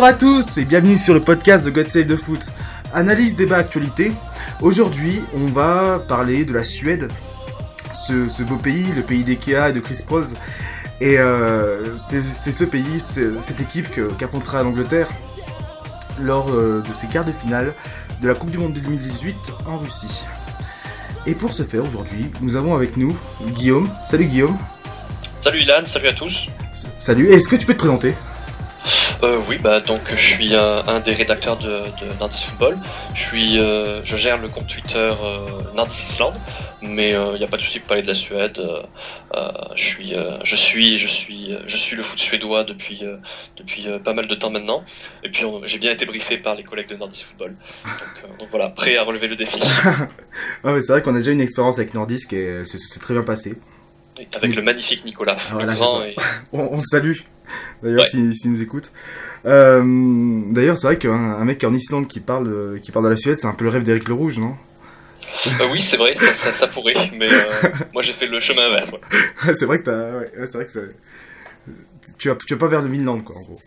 Bonjour à tous et bienvenue sur le podcast de God Save the Foot. Analyse, débat, actualité. Aujourd'hui, on va parler de la Suède, ce, beau pays, le pays d'Ikea et de Chris Prose. Et euh, c'est ce pays, cette équipe qu'affrontera l'Angleterre lors euh, de ses quarts de finale de la Coupe du Monde 2018 en Russie. Et pour ce faire, aujourd'hui, nous avons avec nous Guillaume. Salut Guillaume. Salut Ilan, salut à tous. Salut, est-ce que tu peux te présenter? Euh, oui, bah donc je suis un, des rédacteurs de, de Nardis Football. Je suis, euh, je gère le compte Twitter euh, Nardis Island, mais il n'y a pas de souci pour parler de la Suède. je suis, je suis, je suis, je suis le foot suédois depuis depuis pas mal de temps maintenant. Et puis j'ai bien été briefé par les collègues de Nardis Football. Donc, voilà, prêt à relever le défi. ouais, c'est vrai qu'on a déjà une expérience avec Nordis qui s'est très bien passé. Avec le magnifique Nicolas, on, on salue d'ailleurs, s'il si, nous écoute. Euh, d'ailleurs, c'est vrai qu'un mec en Islande qui parle, qui parle de la Suède, c'est un peu le rêve d'Eric le Rouge, non? Euh, Oui, c'est vrai, ça, ça, pourrait, mais euh, moi j'ai fait le chemin inverse. c'est vrai que t'as, ouais, c'est vrai que tu vas, tu vas pas vers le Vinland, quoi, en gros.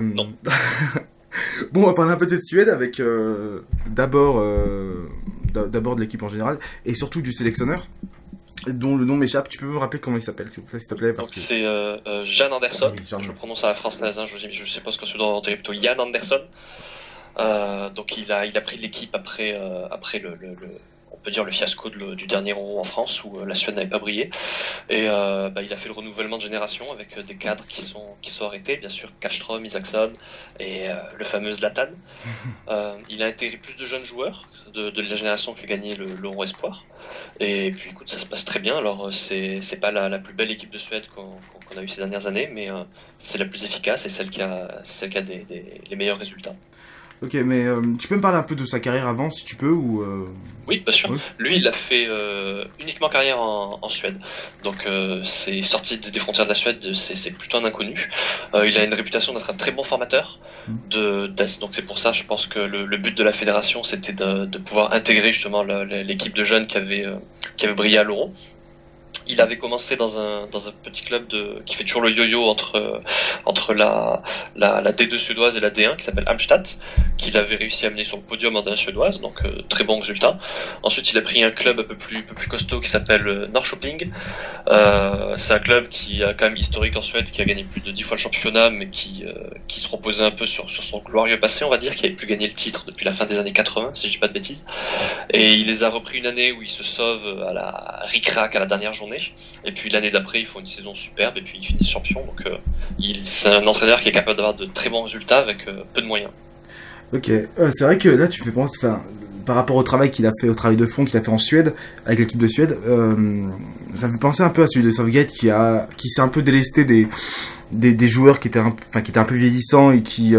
Non. bon, on va parler un peu de cette Suède avec d'abord, d'abord de l'équipe en général et surtout du sélectionneur dont le nom m'échappe. Tu peux me rappeler comment il s'appelle, s'il te plaît, parce que... c'est euh, euh, Jan Anderson. Je prononce à la française. Hein, je, je sais pas ce que c'est dans plutôt Jan Anderson. Euh, donc il a il a pris l'équipe après euh, après le, le, le, on peut dire le fiasco de, du dernier Euro en France où euh, la Suède n'avait pas brillé et euh, bah, il a fait le renouvellement de génération avec des cadres qui sont qui sont arrêtés bien sûr Kastrom, Isaacson et le fameux Zlatan. il a intégré plus de jeunes joueurs de, de la génération qui a gagné l'Euro Espoir. Et puis écoute, ça se passe très bien. Alors euh, c'est pas la, la, plus belle équipe de Suède qu'on a eu ces dernières années, mais euh, c'est la plus efficace et celle qui a celle qui a des, des les meilleurs résultats. Ok, mais euh, tu peux me parler un peu de sa carrière avant, si tu peux, ou euh, Oui, bien sûr. Lui, il a fait euh, uniquement carrière en, en Suède. Donc, c'est sorti des frontières de la Suède, c'est plutôt un inconnu. il a une réputation d'être un très bon formateur. Mm. De, donc, c'est pour ça, je pense que le, le but de la fédération, c'était de, de, pouvoir intégrer justement l'équipe de jeunes qui avait, qui avait brillé à l'Euro il avait commencé dans un, dans un petit club de, qui fait toujours le yo-yo entre, entre la, la, la, D2 suédoise et la D1 qui s'appelle Amstadt, qu'il avait réussi à amener sur le podium en D1 suédoise, donc euh, très bon résultat. Ensuite, il a pris un club un peu plus, un peu plus costaud qui s'appelle euh, Norrköping. Euh, c'est un club qui a quand même historique en Suède, qui a gagné plus de 10 fois le championnat, mais qui, euh, qui se reposait un peu sur, sur son glorieux passé, on va dire, qui avait plus gagné le titre depuis la fin des années 80, si je dis pas de bêtises. Et il les a repris une année où il se sauve à la ric-rac à la dernière journée et puis l'année d'après, ils font une saison superbe et puis ils finissent champion. Donc euh, c'est un entraîneur qui est capable d'avoir de très bons résultats avec euh, peu de moyens. Ok, euh, c'est vrai que là tu fais penser, par rapport au travail qu'il a fait, au travail de fond qu'il a fait en Suède avec l'équipe de Suède, ça me fait penser un peu à celui de Southgate qui qui s'est un peu délesté des, des, joueurs qui étaient, un, qui étaient un peu vieillissants et qui,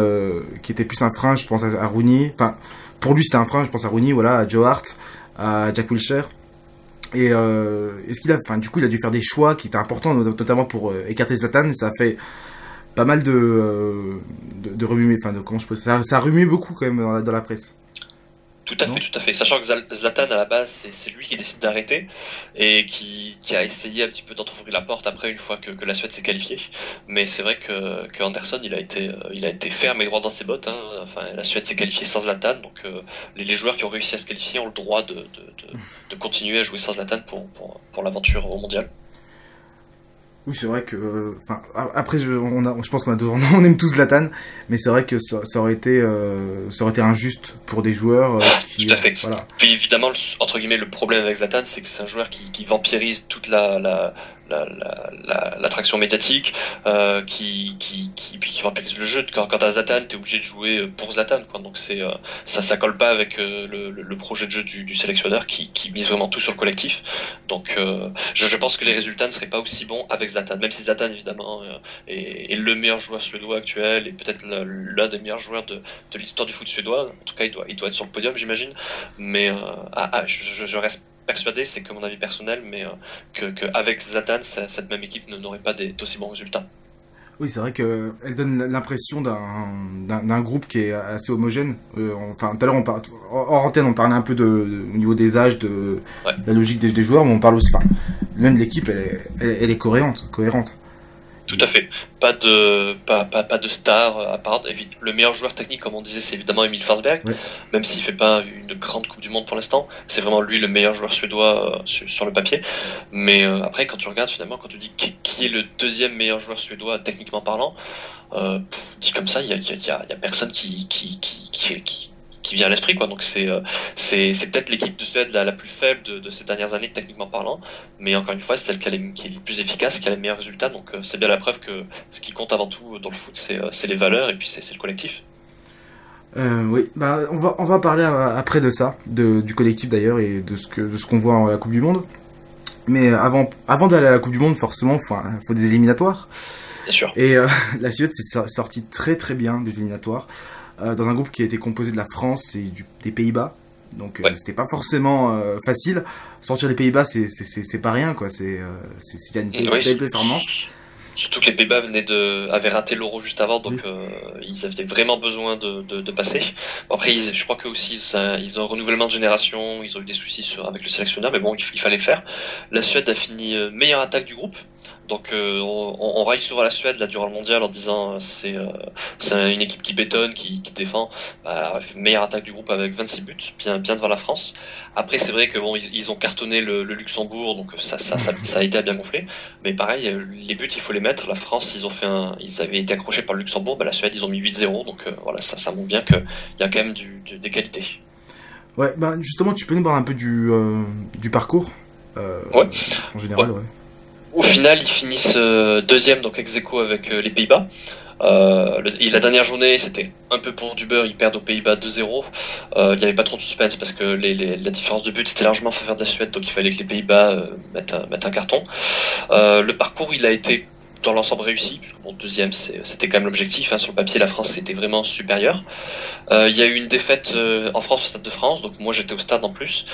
qui étaient plus un frein. Je pense à, Rooney. Enfin, pour lui c'était un frein. Je pense à Rooney, voilà, à Joe Hart, à Jack Wilshere. Et euh, est-ce qu'il a, enfin, du coup, il a dû faire des choix qui étaient importants, notamment pour euh, écarter Zlatan. Ça a fait pas mal de, euh, de, enfin, de comment je peux, ça, a remué beaucoup quand même dans la presse. Tout à fait, tout à fait. Sachant que Zlatan, à la base, c'est lui qui décide d'arrêter et qui, qui, a essayé un petit peu d'entrouvrir la porte après, une fois que, que la Suède s'est qualifiée. Mais c'est vrai que, que, Anderson, il a, été, euh, il a été ferme et droit dans ses bottes. Hein. Enfin, la Suède s'est qualifiée sans Zlatan, donc euh, les, les, joueurs qui ont réussi à se qualifier ont le droit de, de, de, de continuer à jouer sans Zlatan pour, pour, pour l'aventure au mondial. Oui, c'est vrai que. Enfin, après, je, on a, je pense qu'on on aime tous Zlatan, mais c'est vrai que ça, ça aurait été, euh, ça aurait été injuste pour des joueurs. Euh, qui, Tout à fait. Voilà. Puis évidemment, entre guillemets, le problème avec Zlatan, c'est que c'est un joueur qui, qui vampirise toute la, la, l'attraction la, la, médiatique, euh, qui, qui, qui, qui vampirise le jeu. Quand, quand t'as Zlatan, t'es obligé de jouer pour Zlatan, quoi. Donc c'est, euh, ça, ça colle pas avec euh, le, le, projet de jeu du, du sélectionneur qui, qui mise vraiment tout sur le collectif. Donc euh, je, je pense que les résultats ne seraient pas aussi bons avec Zlatan, même si Zlatan évidemment est, est le meilleur joueur suédois actuel et peut-être l'un des meilleurs joueurs de, de l'histoire du foot suédois. En tout cas, il doit, il doit être sur le podium, j'imagine. Mais ah, ah, je, je reste persuadé, c'est que mon avis personnel, mais euh, que qu'avec Zlatan, cette même équipe n'aurait pas d'aussi bons résultats. Oui, c'est vrai qu'elle donne l'impression d'un groupe qui est assez homogène. Euh, enfin, tout à l'heure, on parle, hors antenne, on parlait un peu de, au niveau des âges, de, la logique des, joueurs, mais on parle aussi, enfin, même l'équipe, elle est, elle, est cohérente, cohérente. Tout à fait. Pas de, pas, pas, pas de star à part. Le meilleur joueur technique, comme on disait, c'est évidemment Emil Forsberg. Même s'il fait pas une grande Coupe du Monde pour l'instant, c'est vraiment lui le meilleur joueur suédois euh, sur, le papier. Mais euh, après, quand tu regardes finalement, quand tu dis qui, est le deuxième meilleur joueur suédois techniquement parlant, euh, dit comme ça, il y a, y, a, y a, personne qui, qui, qui, qui qui vient à l'esprit quoi donc c'est euh, c'est peut-être l'équipe de Suède la, la plus faible de, de, ces dernières années techniquement parlant mais encore une fois c'est celle qui, est, qui est le plus efficace qui a les meilleurs résultats donc euh, c'est bien la preuve que ce qui compte avant tout dans le foot c'est euh, les valeurs et puis c'est le collectif euh, oui, bah, on va on va parler après de ça, de, du collectif d'ailleurs et de ce que de ce qu'on voit à la Coupe du Monde. Mais avant avant d'aller à la Coupe du Monde, forcément, faut faut des éliminatoires. Bien sûr. Et euh, la Suède s'est sortie très très bien des éliminatoires. Euh, dans un groupe qui a été composé de la France et des Pays-Bas. Donc euh, c'était pas forcément euh, facile. Sortir les Pays-Bas, c'est pas rien, quoi. C'est y a une belle performance. Surtout que les Pays-Bas de, avaient raté l'euro juste avant, donc ils avaient vraiment besoin de, de, passer. après, je crois que aussi ils ont un renouvellement de génération, ils ont eu des soucis sur, avec le sélectionneur, mais bon, il, il fallait le faire. La Suède a fini meilleure attaque du groupe, donc euh, on, on, raille souvent la Suède là durant le mondial en disant euh, c'est euh, c'est une équipe qui bétonne, qui, qui défend. Bah, meilleure attaque du groupe avec 26 buts, bien bien devant la France. Après c'est vrai que bon ils, ont cartonné le, le, Luxembourg, donc ça ça, ça ça, a aidé à bien gonfler. Mais pareil les buts il faut les mettre. La France ils ont fait un ils avaient été accrochés par le Luxembourg, bah, la Suède ils ont mis 8-0 donc voilà ça ça montre bien que il y a quand même du, des qualités. Ouais bah justement tu peux nous parler un peu du du parcours. ouais. En général ouais. Au final, ils finissent euh, deuxième, donc ex aequo avec euh, les Pays-Bas. Euh, la dernière journée, c'était un peu pour du beurre, ils perdent aux Pays-Bas 2-0. il n'y avait pas trop de suspense parce que la différence de but était largement en faveur de la Suède, donc il fallait que les Pays-Bas mettent, un, carton. le parcours, il a été dans l'ensemble réussi, puisque bon, deuxième, c'était quand même l'objectif. Hein. Sur le papier, la France était vraiment supérieure. Il y a eu une défaite en France au Stade de France, donc moi j'étais au stade en plus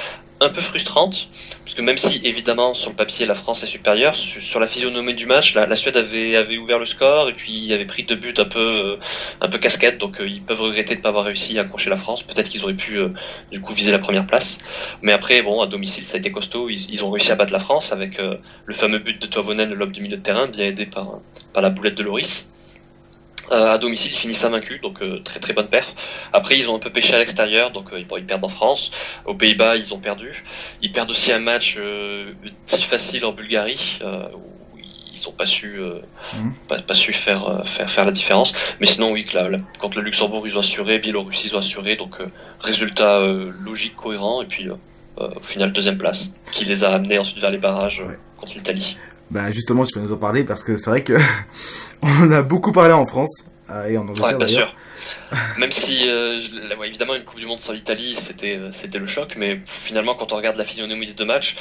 un peu frustrante, parce que même si évidemment sur le papier la France est supérieure, sur, la physionomie du match, la, Suède avait, ouvert le score et puis avait pris deux buts un peu, euh, un peu casquette, donc euh, ils peuvent regretter de ne pas avoir réussi à accrocher la France. Peut-être qu'ils auraient pu euh, du coup viser la première place, mais après bon à domicile ça a été costaud, ils, ont réussi à battre la France avec le fameux but de Toivonen, le lobe du milieu de terrain, bien aidé par la boulette de Loris. Euh, à domicile, ils finissent invaincus, donc euh, très très bonne perf. Après, ils ont un peu pêché à l'extérieur, donc euh, ils perdent en France. Aux Pays-Bas, ils ont perdu. Ils perdent aussi un match si facile en Bulgarie, où ils n'ont pas su, mmh. pas, su faire, faire, faire la différence. Mais sinon, oui, que quand le Luxembourg, ils ont assuré, Biélorussie, ils ont assuré, donc résultat logique, cohérent, et puis au final, deuxième place, qui les a amenés ensuite vers les barrages contre l'Italie. Bah justement, je vais nous en parler parce que c'est vrai que on a beaucoup parlé en France et en Angleterre. Ouais, bien sûr. Même si, euh, évidemment, une Coupe du Monde sans l'Italie, c'était euh, c'était le choc, mais finalement, quand on regarde la physionomie des deux matchs,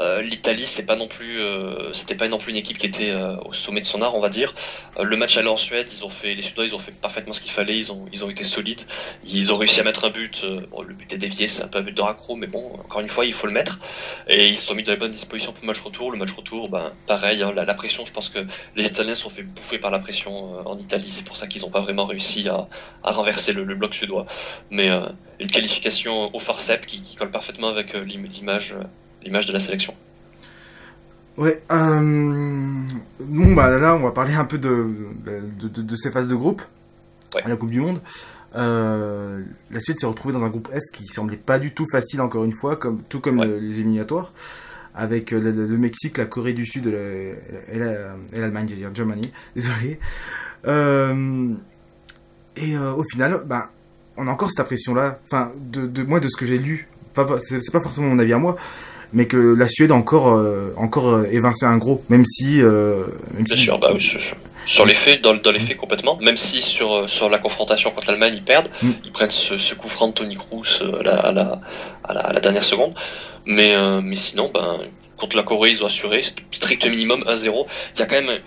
euh, l'Italie, c'est pas non plus, euh, c'était pas non plus une équipe qui était au sommet de son art, on va dire. le match aller en Suède, ils ont fait, les Suédois, ils ont fait parfaitement ce qu'il fallait, ils ont ils ont été solides, ils ont réussi à mettre un but. Bon, le but est dévié, c'est un peu un but de raccro, mais bon, encore une fois, il faut le mettre. Et ils se sont mis dans les bonnes dispositions pour le match retour. Le match retour, ben pareil, hein, la, la, pression, je pense que les Italiens sont fait bouffer par la pression en Italie, c'est pour ça qu'ils n'ont pas vraiment réussi à, à renverser le, bloc suédois. Mais euh, une qualification au forceps qui, qui colle parfaitement avec euh, l'image, euh, l'image de la sélection. Ouais, bon bah là on va parler un peu de, de, de, ces phases de groupe à la Coupe du Monde. la Suède s'est retrouvée dans un groupe F qui semblait pas du tout facile encore une fois, comme tout comme les éliminatoires, avec le, Mexique, la Corée du Sud et l'Allemagne, la, dire Germany, désolé. Et euh, au final, bah, on a encore cette impression-là, enfin, de, de, moi, de ce que j'ai lu, c'est pas forcément mon avis à moi, mais que la Suède a encore, euh, encore euh, évincé un gros, même si. Euh, même Bien sûr, bah oui, sur, les faits, dans, dans les faits complètement, même si sur, sur la confrontation contre l'Allemagne, ils perdent, mm. ils prennent ce, ce, coup franc de Tony Kroos à la, à la, à la, dernière seconde, mais, mais sinon, ben, contre la Corée, ils ont assuré, strict minimum 1-0. Il y a quand même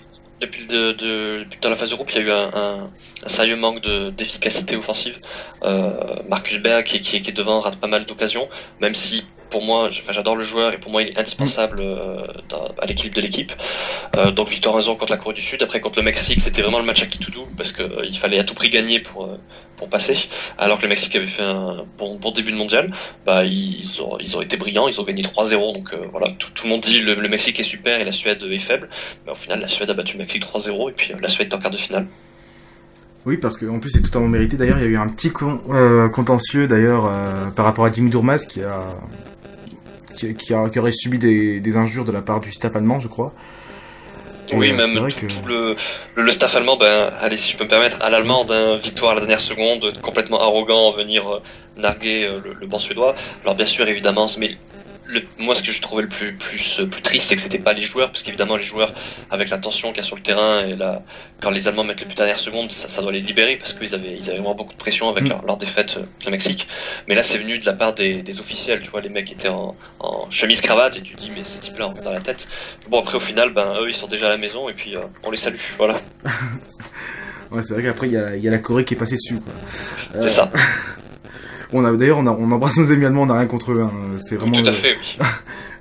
depuis, de, de, dans la phase de groupe, il y a eu un, un sérieux manque d'efficacité offensive. Euh, Marcus Berg, qui, qui, qui, est devant, rate pas mal d'occasions, même si pour moi, j'adore le joueur et pour moi il est indispensable euh, à l'équilibre de l'équipe. Euh, donc victoire 1 contre la Corée du Sud, après contre le Mexique, c'était vraiment le match à qui tout doux parce qu'il il fallait à tout prix gagner pour pour passer. Alors que le Mexique avait fait un bon, bon début de mondial, bah ils ont ils ont été brillants, ils ont gagné 3-0. Donc voilà, tout, tout, le monde dit le, le Mexique est super et la Suède est faible, mais au final la Suède a battu le Mexique 3-0 et puis la Suède est en quart de finale. Oui, parce qu'en plus c'est totalement mérité. D'ailleurs, il y a eu un petit euh, contentieux d'ailleurs euh, par rapport à Jimmy Durmaz qui a qui, aurait subi des, injures de la part du staff allemand, je crois. oui, euh, même tout, le, staff allemand, ben, allez, si je peux me permettre, à l'allemande, hein, victoire à la dernière seconde, complètement arrogant, venir narguer le, le banc suédois. Alors bien sûr, évidemment, mais moi, ce que je trouvais le plus, plus, plus triste, c'est que c'était pas les joueurs, parce qu'évidemment, les joueurs, avec la tension qu'il y a sur le terrain, et là, quand les Allemands mettent le but la dernière seconde, ça, ça, doit les libérer, parce qu'ils avaient, ils avaient vraiment beaucoup de pression avec mm. leur, défaite euh, au Mexique. Mais là, c'est venu de la part des, des, officiels, tu vois, les mecs étaient en, en chemise-cravate, et tu dis, mais ces types-là, on dans la tête. Bon, après, au final, ben, eux, ils sont déjà à la maison, et puis euh, on les salue, voilà. ouais, c'est vrai qu'après, il y, y, a la Corée qui est passée dessus, quoi. C'est ça. On a d'ailleurs on, on, embrasse nos amis allemands, on n'a rien contre eux. Hein. C'est vraiment. Tout à fait. Oui.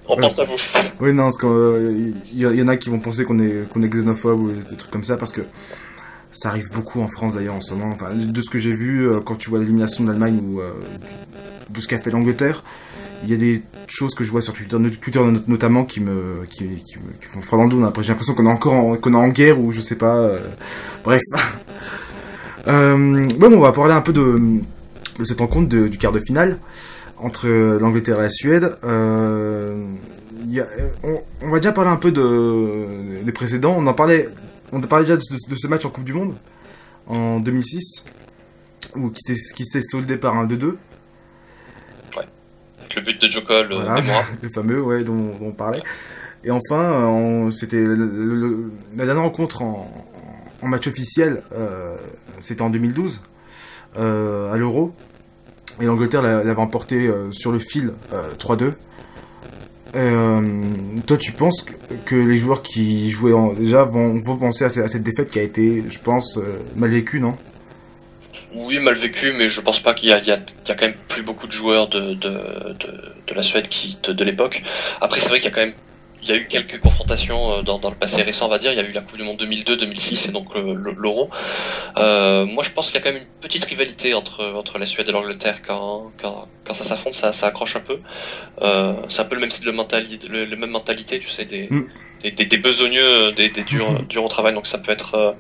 on pense à vous. Oui non, parce qu'il euh, y, en a qui vont penser qu'on est qu'on est xénophobe ou des trucs comme ça parce que ça arrive beaucoup en France d'ailleurs en ce moment. Enfin, de ce que j'ai vu euh, quand tu vois l'élimination de l'Allemagne ou euh, de ce qu'a fait l'Angleterre, il y a des choses que je vois sur Twitter, Twitter notamment qui me qui, qui, qui font froid dans le dos. J'ai l'impression qu'on est encore en, qu'on est en guerre ou je sais pas. bref. bon, on va parler un peu de de cette rencontre du quart de finale entre l'Angleterre et la Suède. Euh, on, va déjà parler un peu de, des précédents. On en parlait, on a parlé déjà de, ce match en Coupe du Monde en 2006, où, qui s'est soldé par un 2-2. Ouais. Avec le but de euh, le fameux, ouais, dont, on parlait. Et enfin, c'était la dernière rencontre en, match officiel, euh, c'était en 2012 euh, à l'Euro. Et l'Angleterre l'avait emporté euh, sur le fil 3-2. Euh, toi, tu penses que les joueurs qui jouaient déjà vont, penser à, cette défaite qui a été, je pense, mal vécue, non? Oui, mal vécue, mais je pense pas qu'il y, a quand même plus beaucoup de joueurs de, de, de, la Suède qui, de, l'époque. Après, c'est vrai qu'il y a quand même il y a eu quelques confrontations euh, dans, dans, le passé récent, on va dire. Il y a eu la Coupe du Monde 2002-2006 et donc l'Euro. Euh, moi, je pense qu'il y a quand même une petite rivalité entre, entre la Suède et l'Angleterre quand, quand, quand, ça s'affronte, ça, ça, accroche un peu. Euh, c'est un peu le même style de mentalité, le, même mentalité, tu sais, des, mm. des, des, besogneux, des, des durs, durs au travail. Donc ça peut être euh,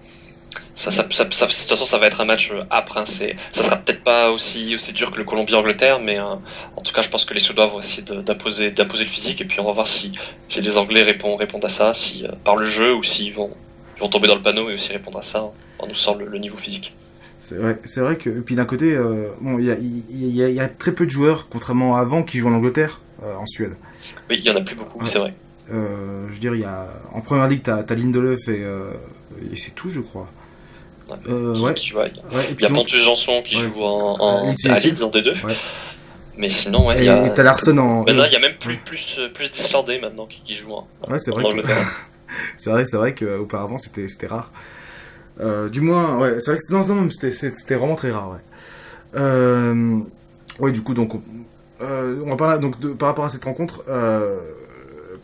ça, ça, ça, ça, de toute façon, ça va être un match euh, âpre. Hein, ça sera peut-être pas aussi, aussi dur que le Colombie-Angleterre, mais euh, en tout cas, je pense que les Suédois vont essayer d'imposer, le physique, et puis on va voir si, si les Anglais répondent, répondent à ça, si euh, par le jeu ou s'ils vont, ils vont tomber dans le panneau et aussi répondre à ça hein, en nous sort le, niveau physique. C'est vrai, c'est vrai que, et puis d'un côté, bon, il y a, y, a, y a, très peu de joueurs, contrairement à avant, qui jouent en Angleterre, en Suède. Oui, il y en a plus beaucoup, c'est vrai. je veux dire, il y a, en première ligue, t'as, as Lindelöf et, et c'est tout, je crois. Euh, ouais. Tu vois, il y a Pontus Janson qui joue en, en à Leeds en D2. Mais sinon, ouais, il y a. t'as Larson en. Maintenant, il y a même plus, plus, plus d'Islandais maintenant qui, qui jouent en, ouais, c'est vrai c'est vrai, c'est vrai qu'auparavant c'était, c'était rare. Euh, du moins, ouais, c'est vrai que non, non, c'était, c'était vraiment très rare, ouais. Euh, ouais, du coup, donc, euh, on va parler donc de, par rapport à cette rencontre.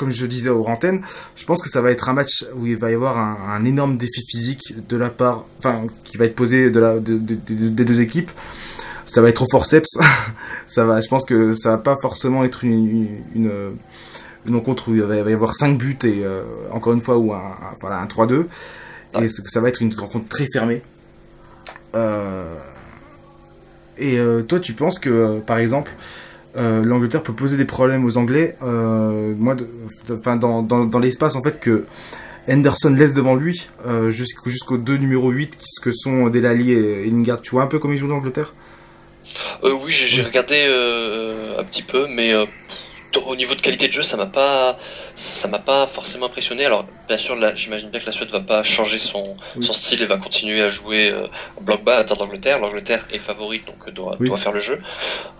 Comme je disais aux antennes, je pense que ça va être un match où il va y avoir un, énorme défi physique de la part, enfin, qui va être posé de la, des deux équipes. Ça va être au forceps. ça va, je pense que ça va pas forcément être une, une, rencontre où il va y avoir 5 buts et euh, encore une fois ou un, voilà, un 3-2. Et ça va être une rencontre très fermée. Euh, et euh, toi, tu penses que, par exemple, euh, l'Angleterre peut poser des problèmes aux Anglais. Euh, moi, enfin dans, dans, dans l'espace en fait que Henderson laisse devant lui euh, jusqu'aux deux numéro 8 qui que sont Delali et Lingard. Tu vois un peu comment ils jouent l'Angleterre? Oui, j'ai regardé un petit peu, mais au niveau de qualité de jeu, ça m'a pas, ça m'a pas forcément impressionné. Alors, bien sûr, là, j'imagine bien que la Suède va pas changer son, son style et va continuer à jouer euh, bloc bas à terre d'Angleterre. L'Angleterre est favorite, donc euh, doit, doit faire le jeu.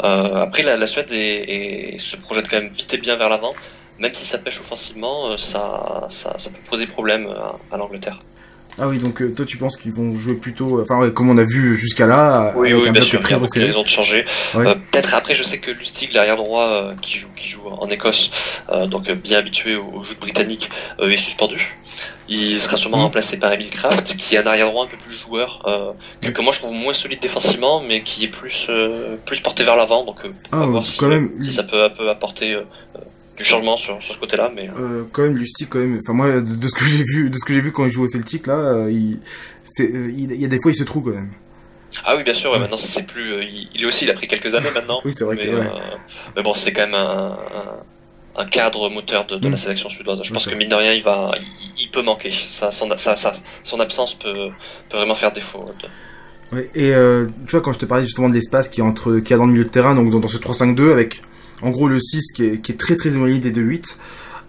Euh, après, la, la Suède est, se projette quand même vite et bien vers l'avant. Même si ça pêche offensivement, euh, ça, ça, ça, peut poser problème à, à l'Angleterre. Ah oui, donc toi tu penses qu'ils vont jouer plutôt, enfin comme on a vu jusqu'à là, oui, oui, bien sûr, il y a beaucoup de raisons de changer. Peut-être après, je sais que Lustig, l'arrière droit qui joue, qui joue en Écosse, donc bien habitué au, jeu britannique, est suspendu. Il sera sûrement mm. remplacé par Emil Kraft, qui est un arrière droit un peu plus joueur, que, que, moi je trouve moins solide défensivement, mais qui est plus plus porté vers l'avant. Donc ah, voir si, même, si, ça peut, peut apporter du changement sur, sur ce côté-là, mais euh... quand même Lustig quand même. Enfin moi de, ce que j'ai vu, de ce que j'ai vu quand il joue au Celtic là, euh, il, c'est, il, y a des fois il se trouve quand même. Ah oui bien sûr. Maintenant c'est plus. Euh, il, est aussi il a pris quelques années maintenant. oui c'est vrai. Mais, que, ouais. Euh, mais bon c'est quand même un, un, cadre moteur de, de la mm. sélection suédoise. Je pense que mine de rien il va, il, peut manquer. Ça, son, ça, ça, son absence peut, peut vraiment faire défaut. Ouais, et tu vois, quand je te parlais justement de l'espace qui est entre qui a dans le milieu de terrain, donc dans, dans ce 3-5-2 avec en gros, le 6 qui est, très très éloigné des 2-8.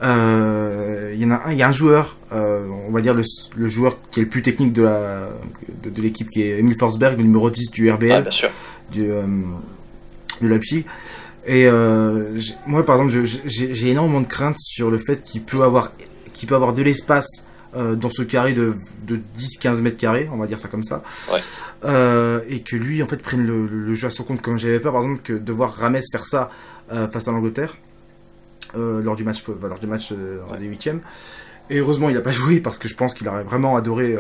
Euh, il y en a un, il y a un joueur, euh, on va dire le, joueur qui est le plus technique de la de, l'équipe, qui est Emil Forsberg, le numéro 10 du RBL, bien sûr. Du, euh, de Leipzig. Et moi, par exemple, j'ai énormément de craintes sur le fait qu'il peut avoir qu'il peut avoir de l'espace dans ce carré de, de 10-15 mètres carrés, on va dire ça comme ça. Ouais. et que lui, en fait, prenne le, le, jeu à son compte, comme j'avais peur, par exemple, que de voir Rames faire ça euh, face à l'Angleterre euh, lors du match, euh, lors du match des huitièmes. Et heureusement, il n'a pas joué parce que je pense qu'il aurait vraiment adoré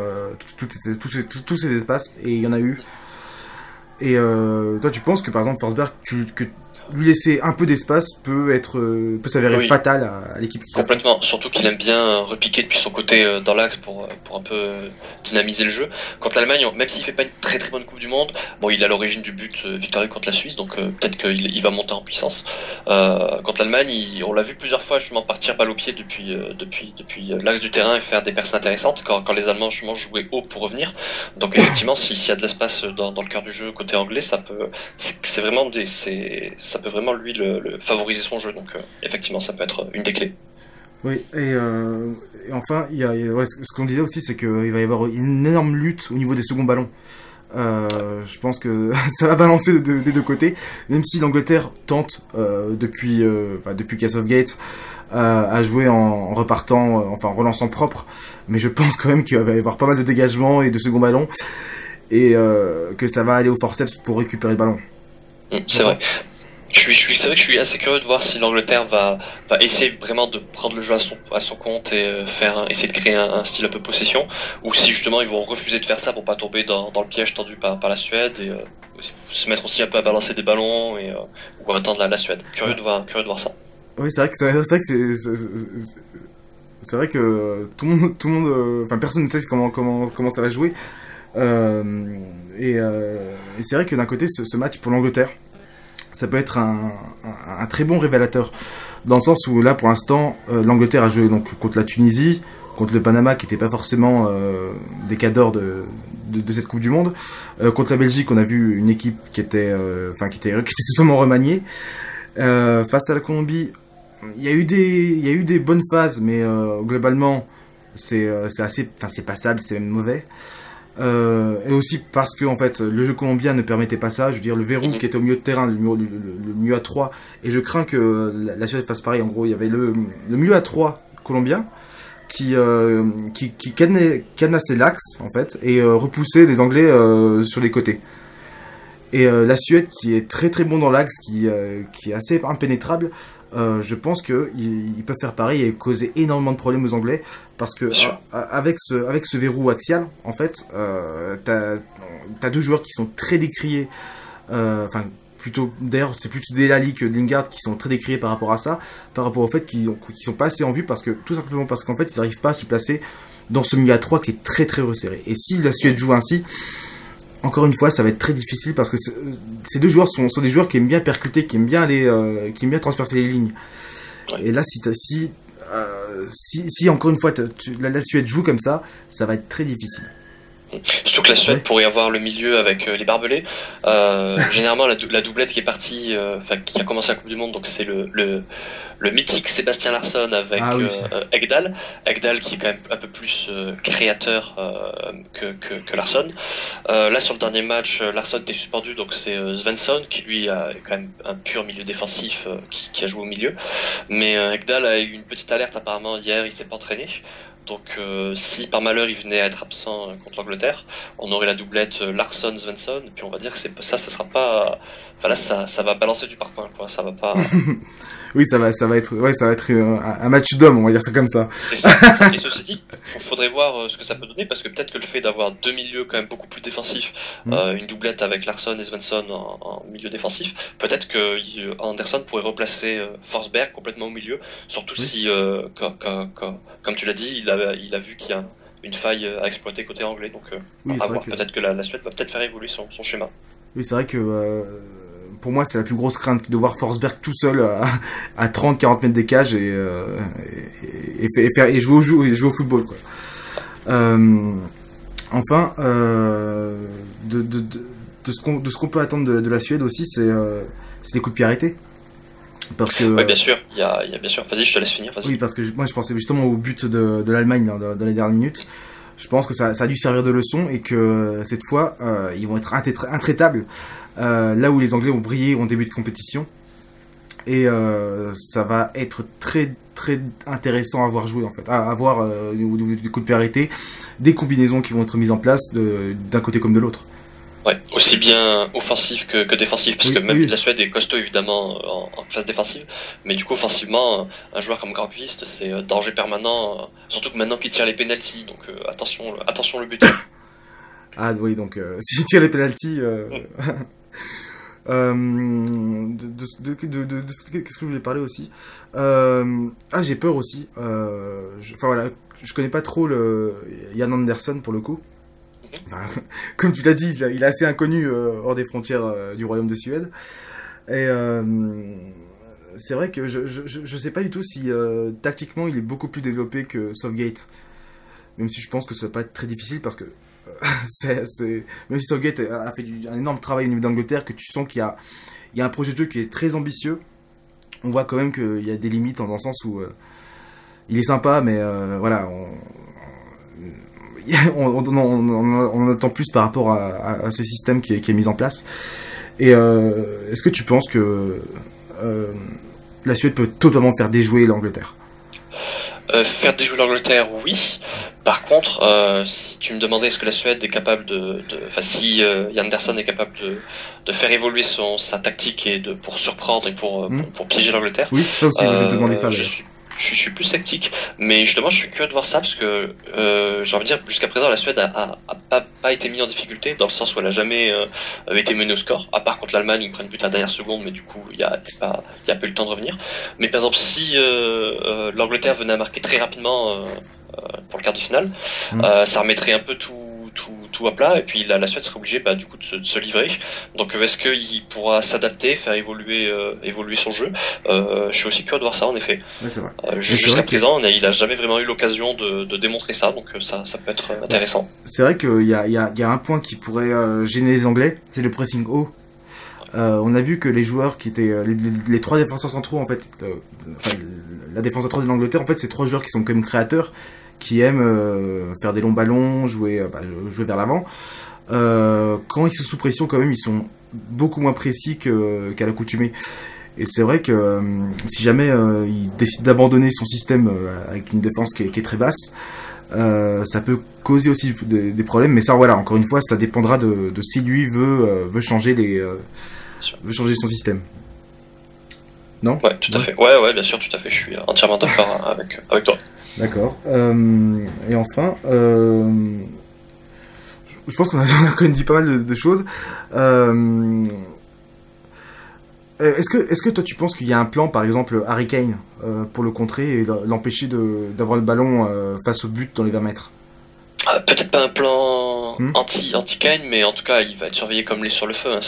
tous ces, espaces et il y en a eu. Et toi, tu penses que par exemple, Forsberg, tu, que lui laisser un peu d'espace peut être euh, peut s'avérer fatal à, l'équipe complètement. Surtout qu'il aime bien repiquer depuis son côté euh, dans l'axe pour euh, pour un peu dynamiser le jeu. Contre l'Allemagne même s'il fait pas une très très bonne coupe du monde bon il est à l'origine du but victorieux contre la Suisse donc peut-être qu'il il va monter en puissance. Contre l'Allemagne on l'a vu plusieurs fois justement partir balle au pied depuis depuis depuis l'axe du terrain et faire des percées intéressantes quand, quand les Allemands justement jouaient haut pour revenir. Donc effectivement s'il y a de l'espace dans, dans le cœur du jeu côté anglais ça peut c'est vraiment des ça peut vraiment lui le, favoriser son jeu. Donc euh, effectivement, ça peut être une des clés. Oui, et, euh, enfin, il y a, ce qu'on disait aussi, c'est qu'il va y avoir une énorme lutte au niveau des seconds ballons. Euh, je pense que ça va balancer des deux côtés, même si l'Angleterre tente depuis enfin, depuis Castle Gate à jouer en, repartant, enfin en relançant propre, mais je pense quand même qu'il va y avoir pas mal de dégagements et de second ballons et que ça va aller au forceps pour récupérer le ballon. C'est vrai. Je suis, c'est vrai que je suis assez curieux de voir si l'Angleterre va, va essayer vraiment de prendre le jeu à son, à son compte et euh, faire, essayer de créer un, style un peu possession, ou si justement ils vont refuser de faire ça pour pas tomber dans, dans le piège tendu par, par la Suède et euh, se mettre aussi un peu à balancer des ballons et, euh, ou attendre la, la, Suède. Curieux de voir, curieux de voir ça. Oui, c'est vrai que c'est, vrai que c'est, c'est, vrai que tout le monde, tout le monde, enfin personne ne sait comment, comment, comment ça va jouer. et, c'est vrai que d'un côté, ce match pour l'Angleterre ça peut être un, un, très bon révélateur. Dans le sens où là, pour l'instant, euh, l'Angleterre a joué donc contre la Tunisie, contre le Panama, qui n'était pas forcément euh, des cadors de, de, de, cette Coupe du Monde. Euh, contre la Belgique, on a vu une équipe qui était, euh, enfin, qui était, qui était totalement remaniée. face à la Colombie, il y a eu des, il y a eu des bonnes phases, mais globalement, c'est assez, enfin, c'est passable, c'est même mauvais. Euh, et aussi parce que en fait le jeu colombien ne permettait pas ça. Je veux dire le verrou mhm. qui était au milieu de terrain, le, le, le, mieux à 3 et je crains que la, Suède fasse pareil. En gros, il y avait le, le mieux à 3 colombien qui euh, qui, qui cadenassait l'axe en fait et euh, repoussait les Anglais euh, sur les côtés. Et euh, la Suède qui est très très bon dans l'axe, qui qui est assez impénétrable, euh, je pense qu'ils ils peuvent faire pareil et causer énormément de problèmes aux Anglais parce que avec ce avec ce verrou axial en fait euh, t'as as deux joueurs qui sont très décriés euh, enfin plutôt d'ailleurs c'est plutôt Delali que Lingard qui sont très décriés par rapport à ça par rapport au fait qu'ils qu sont pas assez en vue parce que tout simplement parce qu'en fait ils n'arrivent pas à se placer dans ce milieu à 3 qui est très très resserré. Et si la Suède joue ainsi encore une fois, ça va être très difficile parce que ces deux joueurs sont, sont, des joueurs qui aiment bien percuter, qui aiment bien aller, euh, qui aiment bien transpercer les lignes. Et là, si, si, euh, si, si, encore une fois la, la Suède joue comme ça, ça va être très difficile. Surtout que la Suède pourrait avoir le milieu avec euh, les barbelés. Euh, généralement, la, la, doublette qui est partie, euh, qui a commencé la Coupe du Monde, donc c'est le, le, le, mythique Sébastien Larsson avec ah, Egdal. Egdal qui est quand même un peu plus créateur que, que, que, Larsson. là, sur le dernier match, Larsson était suspendu, donc c'est Svensson qui lui a quand même un pur milieu défensif qui, qui, a joué au milieu. Mais Egdal a eu une petite alerte apparemment hier, il s'est pas entraîné. Donc si par malheur il venait à être absent contre l'Angleterre, on aurait la doublette Larson Svensson, et puis on va dire que c'est ça, ça sera pas. Enfin là, ça, ça va balancer du parpaing, quoi. Ça va pas. oui, ça va, ça va être, ouais, ça va être un, match d'hommes, on va dire ça comme ça. C'est ça, Et ceci dit, il faudrait voir ce que ça peut donner, parce que peut-être que le fait d'avoir deux milieux quand même beaucoup plus défensifs, mm. une doublette avec Larson et Svensson en, milieu défensif, peut-être que Anderson pourrait replacer Forsberg complètement au milieu, surtout si, comme tu l'as dit, il a, il a vu qu'il y a une faille à exploiter côté anglais. Donc, euh, peut-être que la, Suède va peut-être faire évoluer son, schéma. Oui, c'est vrai que euh, pour moi, c'est la plus grosse crainte de voir Forsberg tout seul à, 30-40 mètres des cages et, euh, et, faire, et jouer, au, et jouer au football. Quoi. enfin, de, de, de, de ce qu'on peut attendre de, la Suède aussi, c'est les coups de pied arrêtés. Parce que, oui, bien sûr, il y a, y a, bien sûr. Vas-y, je te laisse finir. Oui, parce que moi je pensais justement au but de, de l'Allemagne dans, dans, les dernières minutes. Je pense que ça, ça, a dû servir de leçon et que cette fois, euh, ils vont être intraitables. Euh, là où les Anglais ont brillé en début de compétition. Et euh, ça va être très très intéressant à voir jouer en fait, à, voir euh, des coups de arrêtés, des combinaisons qui vont être mises en place d'un côté comme de l'autre. Ouais, aussi bien offensif que, que défensif, parce que même la Suède est costaud évidemment en, phase défensive, mais du coup offensivement, un joueur comme Granqvist, c'est euh, danger permanent, euh, surtout que maintenant qu'il tire les penalties, donc euh, attention, attention le but. ah oui, donc s'il tire les penalties... de, de, de, qu'est-ce que je voulais parler aussi? Ah, j'ai peur aussi. Enfin voilà, je connais pas trop le Jan Anderson pour le coup comme tu l'as dit, il est assez inconnu euh, hors des frontières euh, du royaume de Suède. Et euh, c'est vrai que je, je, sais pas du tout si tactiquement il est beaucoup plus développé que Southgate. Même si je pense que ça va pas être très difficile parce que même si Southgate a fait un énorme travail au niveau d'Angleterre, que tu sens qu'il y a, il y a un projet de jeu qui est très ambitieux. On voit quand même qu'il y a des limites dans le sens où il est sympa, mais voilà, on, on, en attend plus par rapport à, ce système qui est, mis en place. Et euh, est-ce que tu penses que euh, la Suède peut totalement faire déjouer l'Angleterre? Euh, faire déjouer l'Angleterre, oui. Par contre, si tu me demandais est-ce que la Suède est capable de, enfin si Anderson est capable de, faire évoluer son sa tactique et de pour surprendre et pour hmm. pour, piéger l'Angleterre. Oui, ça aussi, je te demander ça. Je suis je, suis plus sceptique, mais justement, je suis curieux de voir ça parce que euh, j'ai envie de dire jusqu'à présent, la Suède a, pas, pas, été mise en difficulté dans le sens où elle a jamais euh, été menée au score, à part contre l'Allemagne, ils prennent but à dernière seconde, mais du coup, il y a pas, y a pas eu le temps de revenir. Mais par exemple, si euh, l'Angleterre venait à marquer très rapidement pour le quart de finale, mmh. ça remettrait un peu tout tout, tout à plat et puis la, la Suède serait obligée bah, du coup de se, de se livrer. Donc est-ce qu'il pourra s'adapter, faire évoluer, euh, évoluer son jeu? Euh, Je suis aussi curieux de voir ça en effet. Euh, jusqu'à présent, il a jamais vraiment eu l'occasion de, de, démontrer ça, donc ça, ça peut être intéressant. C'est vrai qu'il y a, y, a, y a un point qui pourrait gêner les Anglais, c'est le pressing haut. on a vu que les joueurs qui étaient les, les, trois défenseurs centraux en fait, enfin, la défense centrale de l'Angleterre en fait, c'est trois joueurs qui sont quand même créateurs qui aiment euh, faire des longs ballons, jouer, euh, bah, jouer vers l'avant. Euh, quand ils sont sous pression, quand même, ils sont beaucoup moins précis qu'à l'accoutumée. Et c'est vrai que si jamais il décide d'abandonner son système avec une défense qui est, très basse, ça peut causer aussi des, problèmes. Mais ça, voilà, encore une fois, ça dépendra de, si lui veut, veut changer les, veut changer son système. Non Ouais, tout à fait. Ouais, ouais, bien sûr, tout à fait. Je suis entièrement d'accord avec, avec toi. D'accord. Euh, et enfin, euh, je pense qu'on a, quand même dit pas mal de, choses. Euh, est-ce que, est-ce que toi tu penses qu'il y a un plan, par exemple, Harry Kane, pour le contrer et l'empêcher d'avoir le ballon face au but dans les 20 mètres? Peut-être pas un plan hmm anti anti Kane, mais en tout cas il va être surveillé comme les sur le feu. Hein.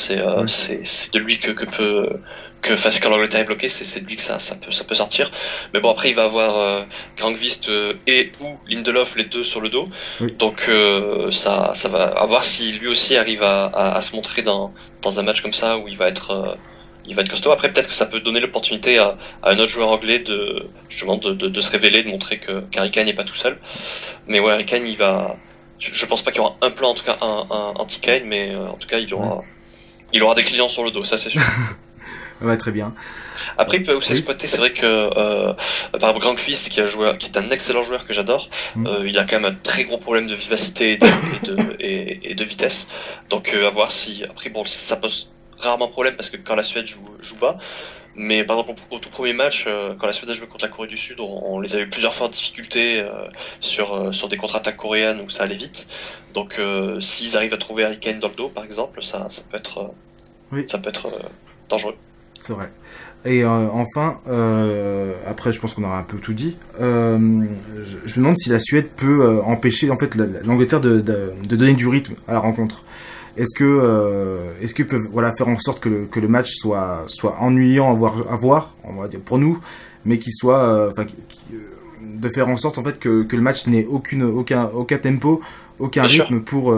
C'est c'est de lui que, que peut que face quand l'Angleterre est bloquée, c'est de lui que ça, ça, peut, ça peut sortir. Mais bon, après, il va avoir euh, euh et ou Lindelof, les deux sur le dos. Donc, euh, ça, ça va à voir si lui aussi arrive à, à, se montrer dans, dans un match comme ça où il va être. Euh, il va être costaud. Après, peut-être que ça peut donner l'opportunité à, à, un autre joueur anglais de justement de, de, de se révéler, de montrer que Kane n'est pas tout seul. Mais ouais, Harry Kane, il va. Je, pense pas qu'il y aura un plan, en tout cas un, un anti-Kane, mais en tout cas, il aura, il aura des clients sur le dos, ça c'est sûr. Ouais, très bien. Après, il peut aussi exploiter. C'est vrai que euh, par exemple, Grankvist, qui a joué, qui est un excellent joueur que j'adore, mm. euh, il a quand même un très gros problème de vivacité et de, et de, vitesse. Donc, à voir si après, bon, ça pose rarement problème parce que quand la Suède joue, joue bas, mais par exemple, au, tout premier match, euh, quand la Suède a joué contre la Corée du Sud, on, les a eu plusieurs fois en difficulté euh, sur, euh, sur des contre-attaques coréennes où ça allait vite. Donc, s'ils arrivent à trouver Harry Kane dans le dos, par exemple, ça, ça peut être, ça peut être dangereux. C'est vrai. Et enfin, après, je pense qu'on aura un peu tout dit. Je, me demande si la Suède peut empêcher en fait l'Angleterre de, de, de, donner du rythme à la rencontre. Est-ce que euh, est-ce qu'ils peuvent voilà faire en sorte que le, que le match soit soit ennuyant à voir à voir on va dire pour nous mais qu'il soit euh, enfin euh, de faire en sorte en fait que, que le match n'ait aucune aucun aucun tempo aucun rythme pour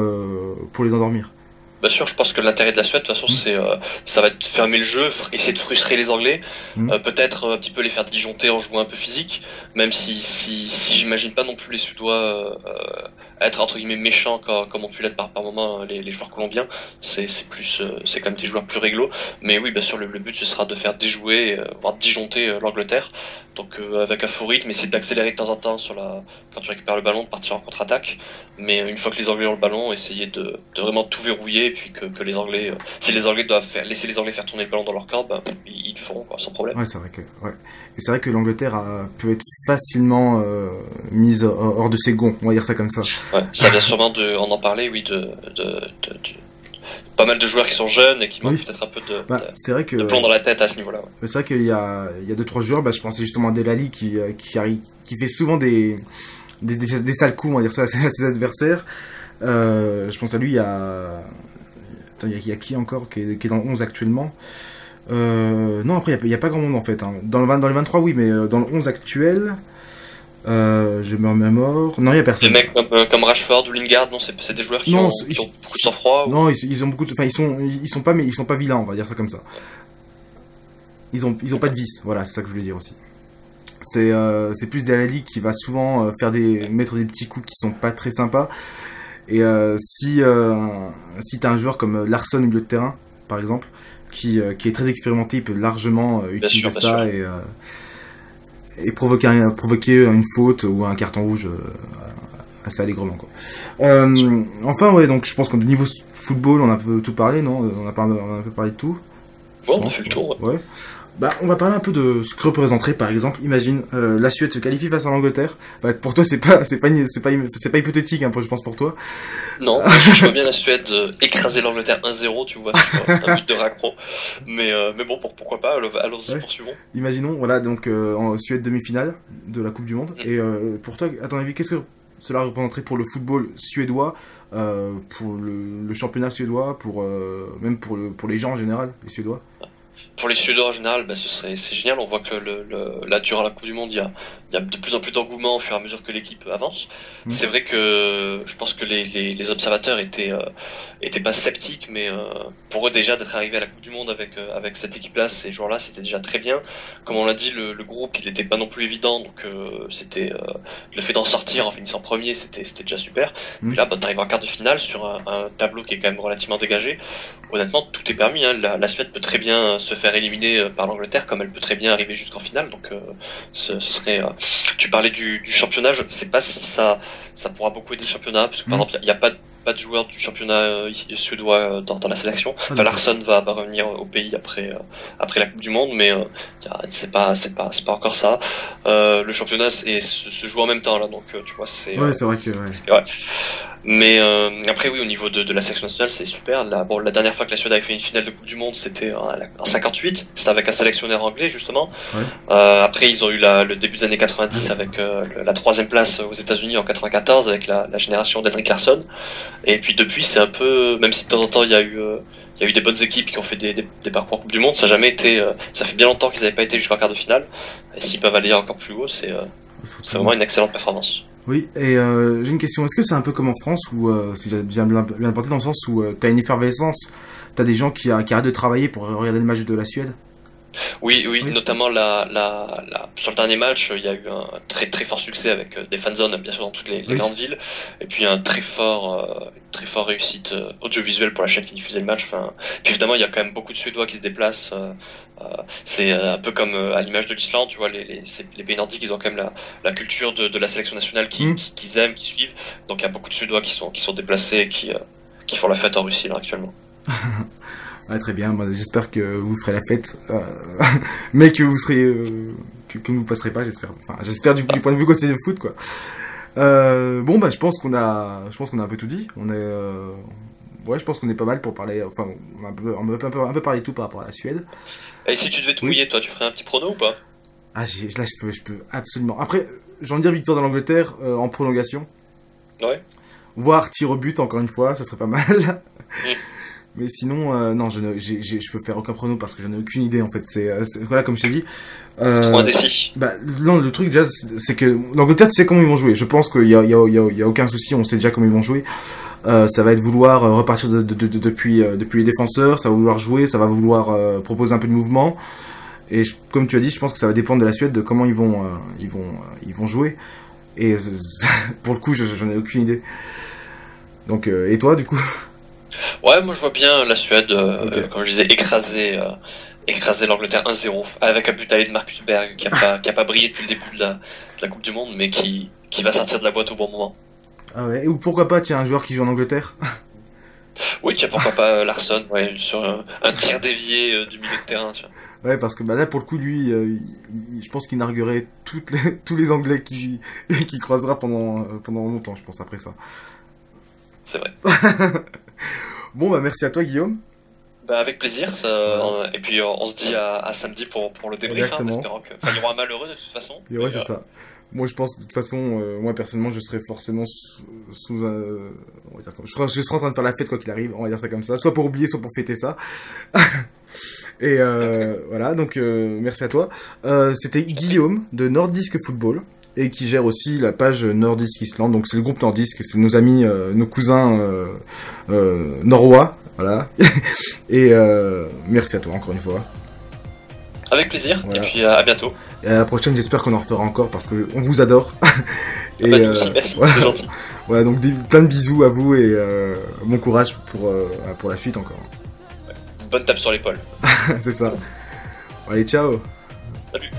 pour les endormir? Bien sûr, je pense que l'intérêt de la Suède, de toute façon, mm. c'est euh, ça va être fermer le jeu, essayer de frustrer les Anglais, mm. euh, peut-être un petit peu les faire disjoncter en jouant un peu physique, même si si, si j'imagine pas non plus les Suédois euh, être entre guillemets méchants comme, ont pu l'être par, par moment les, les, joueurs colombiens. C'est plus c'est quand même des joueurs plus réglo, mais oui, bien sûr, le, but ce sera de faire déjouer, voire disjoncter l'Angleterre. Donc avec un faux rythme, essayer d'accélérer de temps en temps sur la quand tu récupères le ballon, de partir en contre-attaque, mais une fois que les Anglais ont le ballon, essayer de, de vraiment tout verrouiller puis que, les Anglais, euh, si les Anglais doivent faire, laisser les Anglais faire tourner le ballon dans leur camp, ben, ils, le feront sans problème. Ouais, c'est vrai que, ouais. Et c'est vrai que l'Angleterre peut être facilement euh, mise hors de ses gonds, on va dire ça comme ça. Ouais, ça vient sûrement de, on en parlait, oui, de, de, pas mal de joueurs qui sont jeunes et qui manquent peut-être un peu de, bah, c'est vrai que, plomb dans la tête à ce niveau-là. C'est vrai qu'il y a, il y a deux trois joueurs, bah, je pensais justement à Delali qui, euh, qui, qui fait souvent des, des, des, sales coups, on va dire ça, à ses adversaires. Euh, je pense à lui, il y a, il y, a qui encore qui est, dans le 11 actuellement euh, Non, après, il n'y a, pas grand monde en fait. Hein. Dans, le, dans les 23, oui, mais euh, dans le 11 actuel, euh, je me remets mort. Non, il n'y a personne. Des mecs comme, comme Rashford ou Lingard, non, c'est des joueurs qui, ont, beaucoup de sang-froid Non, ils, ont beaucoup de. Enfin, ils sont, ils sont pas, mais ils sont pas vilains, on va dire ça comme ça. Ils ont, ils ont pas de vice, voilà, c'est ça que je voulais dire aussi. C'est c'est plus Delali qui va souvent faire des, mettre des petits coups qui sont pas très sympas. Et euh, si, euh, si tu as un joueur comme Larson au milieu de terrain, par exemple, qui, euh, qui est très expérimenté, il peut largement utiliser ça et, et provoquer, provoquer une faute ou un carton rouge assez allègrement. Quoi. enfin, ouais, donc je pense qu'au niveau football, on a un peu tout parlé, non? On a, pas, on a un peu parlé de tout. Bon, on a fait le tour. Ouais. Bah, on va parler un peu de ce que représenterait, par exemple, imagine euh, la Suède se qualifie face à l'Angleterre. Bah, pour toi, c'est pas, c'est pas, c'est pas, c'est pas hypothétique, hein, je pense pour toi. Non, je vois bien la Suède euh, écraser l'Angleterre 1-0, tu vois, un but de raccro. Mais, euh, mais bon, pourquoi pas Allons-y, poursuivons. Imaginons, voilà, donc en Suède demi-finale de la Coupe du Monde. Mm. Et pour toi, à ton avis, qu'est-ce que cela représenterait pour le football suédois, pour le, le, championnat suédois, pour même pour, le, pour les gens en général, les Suédois? Pour les Suédois en général, bah, ce serait c'est génial. On voit que le, le, là durant la Coupe du Monde, il y a, il y a de plus en plus d'engouement au fur et à mesure que l'équipe avance. Mm. C'est vrai que je pense que les, les, les observateurs étaient euh, étaient pas sceptiques, mais euh, pour eux déjà d'être arrivé à la Coupe du Monde avec euh, avec cette équipe-là, ces joueurs-là, c'était déjà très bien. Comme on l'a dit, le, le, groupe il n'était pas non plus évident, donc c'était le fait d'en sortir en finissant premier, c'était c'était déjà super. Mm. Puis là, bah, t'arrives en quart de finale sur un, un, tableau qui est quand même relativement dégagé. Honnêtement, tout est permis. Hein. La, la Suède peut très bien se faire éliminer euh, par l'Angleterre, comme elle peut très bien arriver jusqu'en finale. Donc, euh, ce, serait. Euh, tu parlais du, du championnat, je ne sais pas si ça, ça pourra beaucoup aider le championnat, parce que par mm. exemple, il n'y a, pas pas de joueur du championnat suédois dans, dans, la sélection. Ah, enfin, Larsson va, va, revenir au pays après, après la Coupe du Monde, mais c'est pas, c'est pas, c'est pas encore ça. le championnat se, se, joue en même temps là, donc tu vois, c'est. Ouais, c'est vrai que. Ouais. Mais euh, après, oui, au niveau de, de la sélection nationale, c'est super. La, bon, la dernière fois que la Suède avait fait une finale de Coupe du Monde, c'était en, 58. C'était avec un sélectionneur anglais, justement. Euh, après, ils ont eu la, le début des années 90 avec euh, la troisième place aux États-Unis en 94 avec la, la génération d'Henrik Larsson. Et puis depuis, c'est un peu, même si de temps en temps il y a eu, euh, il y a eu des bonnes équipes qui ont fait des, des, des parcours Coupe du Monde, ça n'a jamais été, euh, ça fait bien longtemps qu'ils n'avaient pas été jusqu'en quart de finale. Et s'ils peuvent aller encore plus haut, c'est c'est vraiment une excellente performance. Oui, et euh, j'ai une question. Est-ce que c'est un peu comme en France, où euh, c'est bien, bien, bien porté dans le sens où euh, tu as une effervescence, tu as des gens qui, qui, arrêtent de travailler pour regarder le match de la Suède? Oui, oui, notamment la, la, la, sur le dernier match, il y a eu un très très fort succès avec euh, des fanzones bien sûr dans toutes les, grandes villes, et puis un très fort, euh, très fort réussite euh, audiovisuelle pour la chaîne qui diffusait le match. Enfin, puis évidemment, il y a quand même beaucoup de Suédois qui se déplacent. c'est un peu comme à l'image de l'Islande, tu vois, les, les, les, pays nordiques, ils ont quand même la, la culture de, de, la sélection nationale qu'ils mm. qui, aiment, qui suivent. Donc il y a beaucoup de Suédois qui sont qui sont déplacés, et qui qui font la fête en Russie là actuellement. Ouais, très bien. j'espère que vous ferez la fête, euh, mais que vous serez, euh, que, vous passerez pas. J'espère. Enfin, j'espère du, point de vue côté du foot, quoi. Euh, bon, bah, je pense qu'on a, je pense qu'on a un peu tout dit. On est, ouais, je pense qu'on est pas mal pour parler. Enfin, on a un peu, un peu, un peu, parlé tout par rapport à la Suède. Et si tu devais te mouiller, toi, tu ferais un petit prono ou pas? Ah, là, je peux, je peux absolument. Après, j'ai envie de dire victoire de l'Angleterre en prolongation. Ouais. Voire tir au but, encore une fois, ça serait pas mal. Mais sinon, euh, non, je ne, j'ai, je peux faire aucun prono parce que j'en ai aucune idée en fait. C'est, euh, voilà, comme je t'ai dit. Euh, c'est trop indécis. Bah, non, le truc déjà, c'est que l'Angleterre, tu sais comment ils vont jouer. Je pense qu'il y a, il y a, il y a, aucun souci. On sait déjà comment ils vont jouer. Euh, ça va être vouloir repartir de, de, de, depuis, depuis les défenseurs. Ça va vouloir jouer. Ça va vouloir proposer un peu de mouvement. Et comme tu as dit, je pense que ça va dépendre de la Suède, de comment ils vont, ils vont, ils vont jouer. Et pour le coup, j'en ai aucune idée. Donc, et toi, du coup? Ouais, moi je vois bien la Suède, euh, comme je disais, écraser, euh, écraser l'Angleterre 1-0 avec un but de Marcus Berg qui a pas, qui a pas brillé depuis le début de la, de la Coupe du Monde, mais qui, qui va sortir de la boîte au bon moment. Ah ouais, ou pourquoi pas, tiens, un joueur qui joue en Angleterre Oui, tiens, pourquoi pas euh, Larson, ouais, sur un, tir dévié du milieu de terrain, tu vois. Ouais, parce que bah, là, pour le coup, lui, je pense qu'il narguerait toutes les, tous les Anglais qui, qui croisera pendant, pendant longtemps, je pense, après ça. C'est vrai. Bon, bah merci à toi, Guillaume. Bah, avec plaisir. Et puis on, se dit à, samedi pour, pour le débrief, hein, espérant que... Enfin, il y aura un malheureux de toute façon. ouais, c'est ça. Moi, je pense, de toute façon, euh, moi, personnellement, je serai forcément sous, un... On va dire comme... je, serai en train de faire la fête, quoi qu'il arrive, on va dire ça comme ça. Soit pour oublier, soit pour fêter ça. Et euh, voilà, donc euh, merci à toi. C'était Guillaume de Nordisk Football et qui gère aussi la page Nordisk Island. Donc c'est le groupe Nordisk, c'est nos amis, euh, nos cousins euh, euh, norrois, voilà. et merci à toi encore une fois. Avec plaisir. Et puis à bientôt. Et à la prochaine, j'espère qu'on en refera encore parce que on vous adore. et bah, aussi, merci, voilà. gentil. voilà, donc plein de bisous à vous et bon courage pour pour la suite encore. Bonne tape sur l'épaule. c'est ça. allez, ciao. Salut.